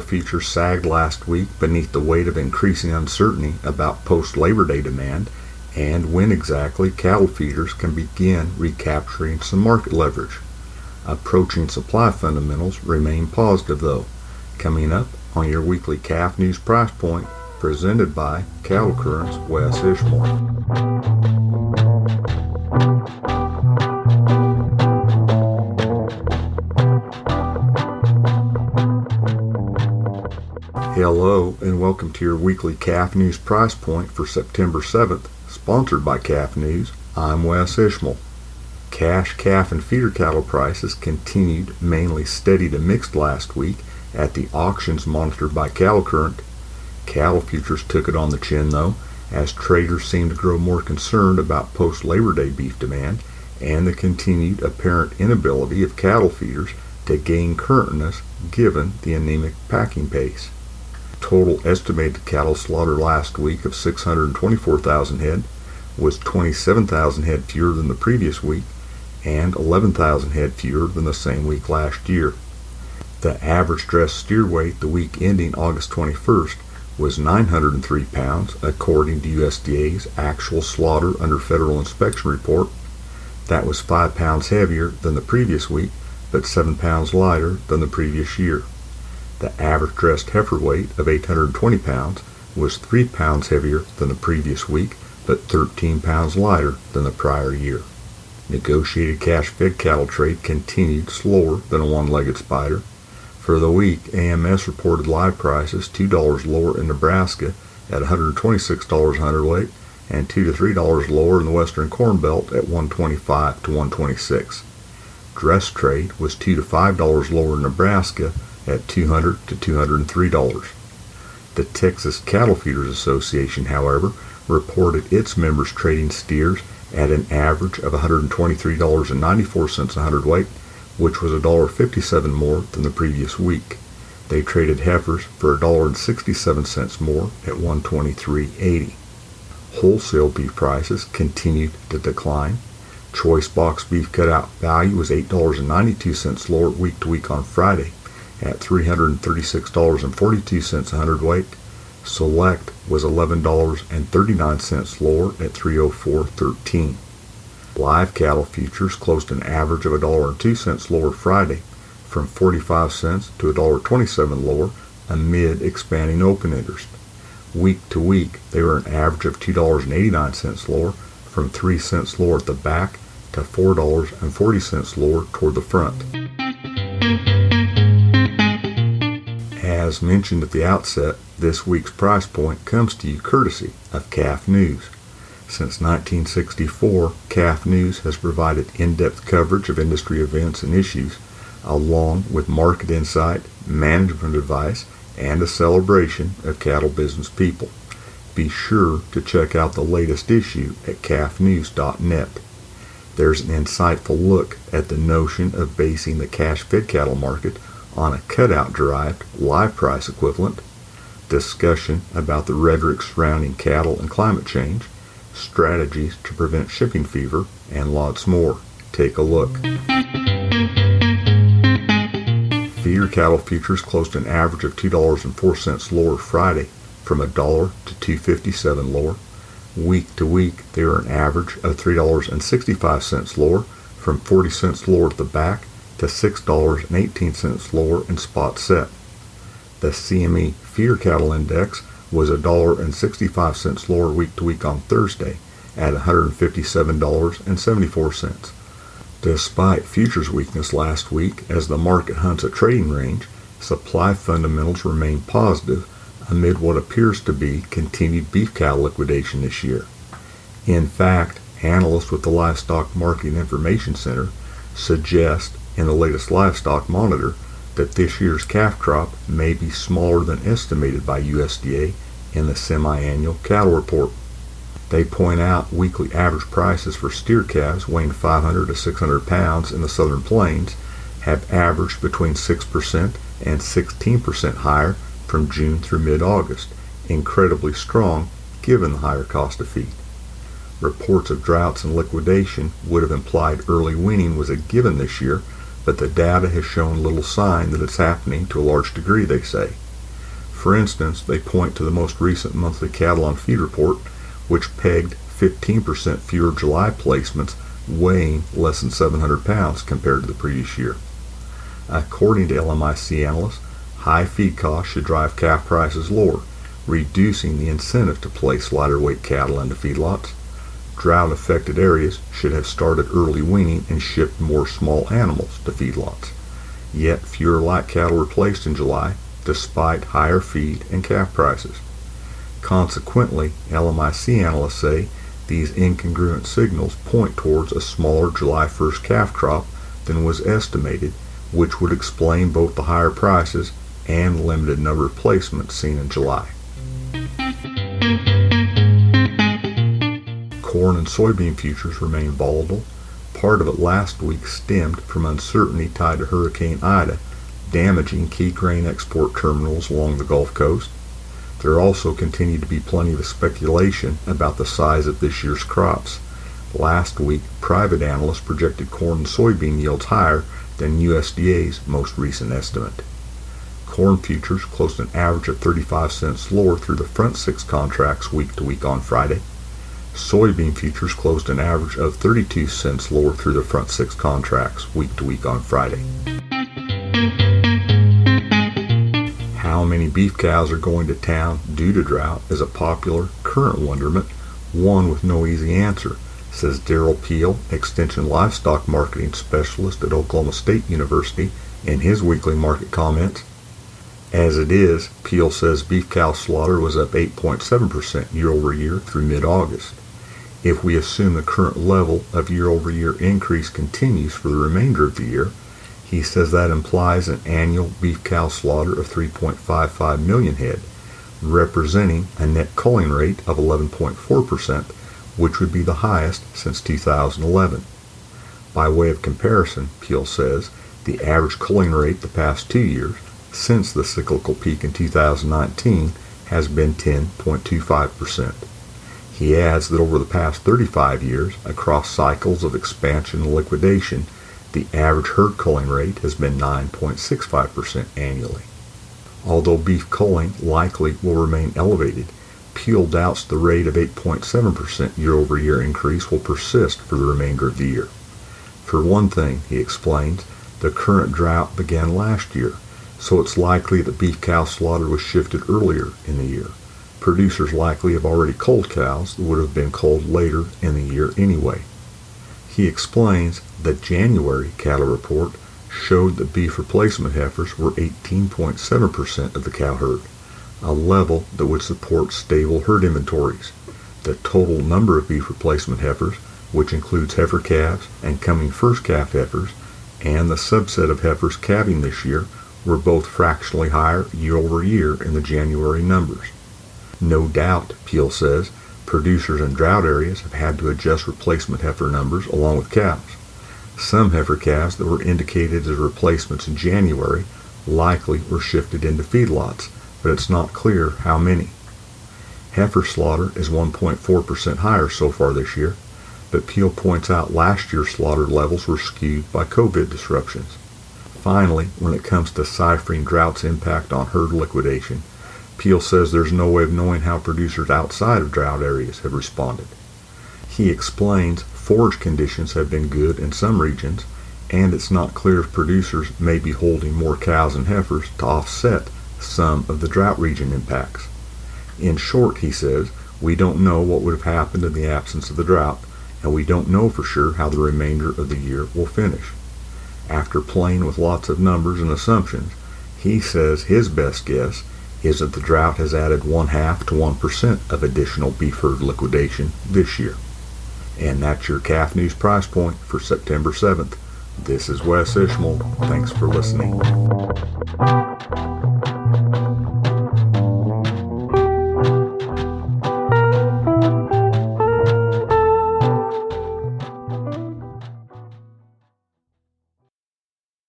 Cattle futures sagged last week beneath the weight of increasing uncertainty about post Labor Day demand and when exactly cattle feeders can begin recapturing some market leverage. Approaching supply fundamentals remain positive though. Coming up on your weekly calf news price point, presented by Cattle Current's Wes Ishmael. Hello and welcome to your weekly calf news price point for September 7th, sponsored by Calf News. I'm Wes Ishmael. Cash calf and feeder cattle prices continued mainly steady to mixed last week at the auctions monitored by Cattle Current. Cattle futures took it on the chin though, as traders seemed to grow more concerned about post Labor Day beef demand and the continued apparent inability of cattle feeders to gain currentness given the anemic packing pace. Total estimated cattle slaughter last week of 624,000 head was 27,000 head fewer than the previous week and 11,000 head fewer than the same week last year. The average dressed steer weight the week ending August 21st was 903 pounds according to USDA's actual slaughter under federal inspection report. That was 5 pounds heavier than the previous week but 7 pounds lighter than the previous year. The average dressed heifer weight of 820 pounds was 3 pounds heavier than the previous week, but 13 pounds lighter than the prior year. Negotiated cash fed cattle trade continued slower than a one-legged spider. For the week, AMS reported live prices $2 lower in Nebraska at $126 a hundredweight and 2 to $3 lower in the western corn belt at 125 to 126. Dress trade was 2 to $5 lower in Nebraska at 200 to $203. The Texas Cattle Feeders Association, however, reported its members trading steers at an average of $123.94 a hundredweight, which was $1.57 more than the previous week. They traded heifers for $1.67 more at 123.80. Wholesale beef prices continued to decline. Choice box beef cutout value was $8.92 lower week to week on Friday at $336.42 a hundredweight. Select was $11.39 lower at 304.13. Live cattle futures closed an average of $1.02 lower Friday, from 45 cents to $1.27 lower amid expanding open interest. Week to week, they were an average of $2.89 lower, from 3 cents lower at the back to $4.40 lower toward the front. As mentioned at the outset, this week's price point comes to you courtesy of Calf News. Since 1964, Calf News has provided in-depth coverage of industry events and issues, along with market insight, management advice, and a celebration of cattle business people. Be sure to check out the latest issue at calfnews.net. There's an insightful look at the notion of basing the cash-fed cattle market on a cutout-derived live price equivalent, discussion about the rhetoric surrounding cattle and climate change, strategies to prevent shipping fever, and lots more. Take a look. Feeder cattle futures closed an average of $2.04 lower Friday, from a dollar to 257 lower. Week to week, they were an average of $3.65 lower, from 40 cents lower at the back to $6.18 lower in spot set. The CME feeder cattle index was $1.65 lower week to week on Thursday at $157.74. Despite futures weakness last week as the market hunts a trading range, supply fundamentals remain positive amid what appears to be continued beef cattle liquidation this year. In fact, analysts with the Livestock Marketing Information Center suggest in the latest livestock monitor that this year's calf crop may be smaller than estimated by USDA in the semi-annual cattle report. They point out weekly average prices for steer calves weighing 500 to 600 pounds in the southern plains have averaged between 6% and 16% higher from June through mid-August, incredibly strong given the higher cost of feed. Reports of droughts and liquidation would have implied early weaning was a given this year, but the data has shown little sign that it's happening to a large degree, they say. For instance, they point to the most recent monthly cattle on feed report, which pegged 15% fewer July placements weighing less than 700 pounds compared to the previous year. According to LMIC analysts, high feed costs should drive calf prices lower, reducing the incentive to place lighter weight cattle into feedlots. Drought affected areas should have started early weaning and shipped more small animals to feedlots. Yet fewer light cattle were placed in July, despite higher feed and calf prices. Consequently, LMIC analysts say these incongruent signals point towards a smaller July 1st calf crop than was estimated, which would explain both the higher prices and limited number of placements seen in July. Corn and soybean futures remain volatile. Part of it last week stemmed from uncertainty tied to Hurricane Ida, damaging key grain export terminals along the Gulf Coast. There also continued to be plenty of speculation about the size of this year's crops. Last week, private analysts projected corn and soybean yields higher than USDA's most recent estimate. Corn futures closed an average of 35 cents lower through the front six contracts week to week on Friday. Soybean futures closed an average of 32 cents lower through the front six contracts week to week on Friday. How many beef cows are going to town due to drought is a popular current wonderment, one with no easy answer, says Derrell Peel, Extension Livestock Marketing Specialist at Oklahoma State University, in his weekly market comments. As it is, Peel says beef cow slaughter was up 8.7% year over year through mid August. If we assume the current level of year over year increase continues for the remainder of the year, he says that implies an annual beef cow slaughter of 3.55 million head, representing a net culling rate of 11.4%, which would be the highest since 2011. By way of comparison, Peel says, the average culling rate the past two years, since the cyclical peak in 2019, has been 10.25%. He adds that over the past 35 years, across cycles of expansion and liquidation, the average herd culling rate has been 9.65% annually. Although beef culling likely will remain elevated, Peel doubts the rate of 8.7% year over year increase will persist for the remainder of the year. For one thing, he explains, the current drought began last year, so it's likely that beef cow slaughter was shifted earlier in the year. Producers likely have already culled cows that would have been culled later in the year anyway. He explains the January cattle report showed that beef replacement heifers were 18.7% of the cow herd, a level that would support stable herd inventories. The total number of beef replacement heifers, which includes heifer calves and coming first calf heifers, and the subset of heifers calving this year, were both fractionally higher year over year in the January numbers. No doubt, Peel says, producers in drought areas have had to adjust replacement heifer numbers along with calves. Some heifer calves that were indicated as replacements in January likely were shifted into feedlots, but it's not clear how many. Heifer slaughter is 1.4% higher so far this year, but Peel points out last year's slaughter levels were skewed by COVID disruptions. Finally, when it comes to ciphering drought's impact on herd liquidation, Peel says there's no way of knowing how producers outside of drought areas have responded. He explains forage conditions have been good in some regions, and it's not clear if producers may be holding more cows and heifers to offset some of the drought region impacts. In short, he says, we don't know what would have happened in the absence of the drought, and we don't know for sure how the remainder of the year will finish. After playing with lots of numbers and assumptions, he says his best guess is that the drought has added one half to one percent of additional beef herd liquidation this year. And that's your calf news price point for September 7th. This is Wes Ishmael. Thanks for listening.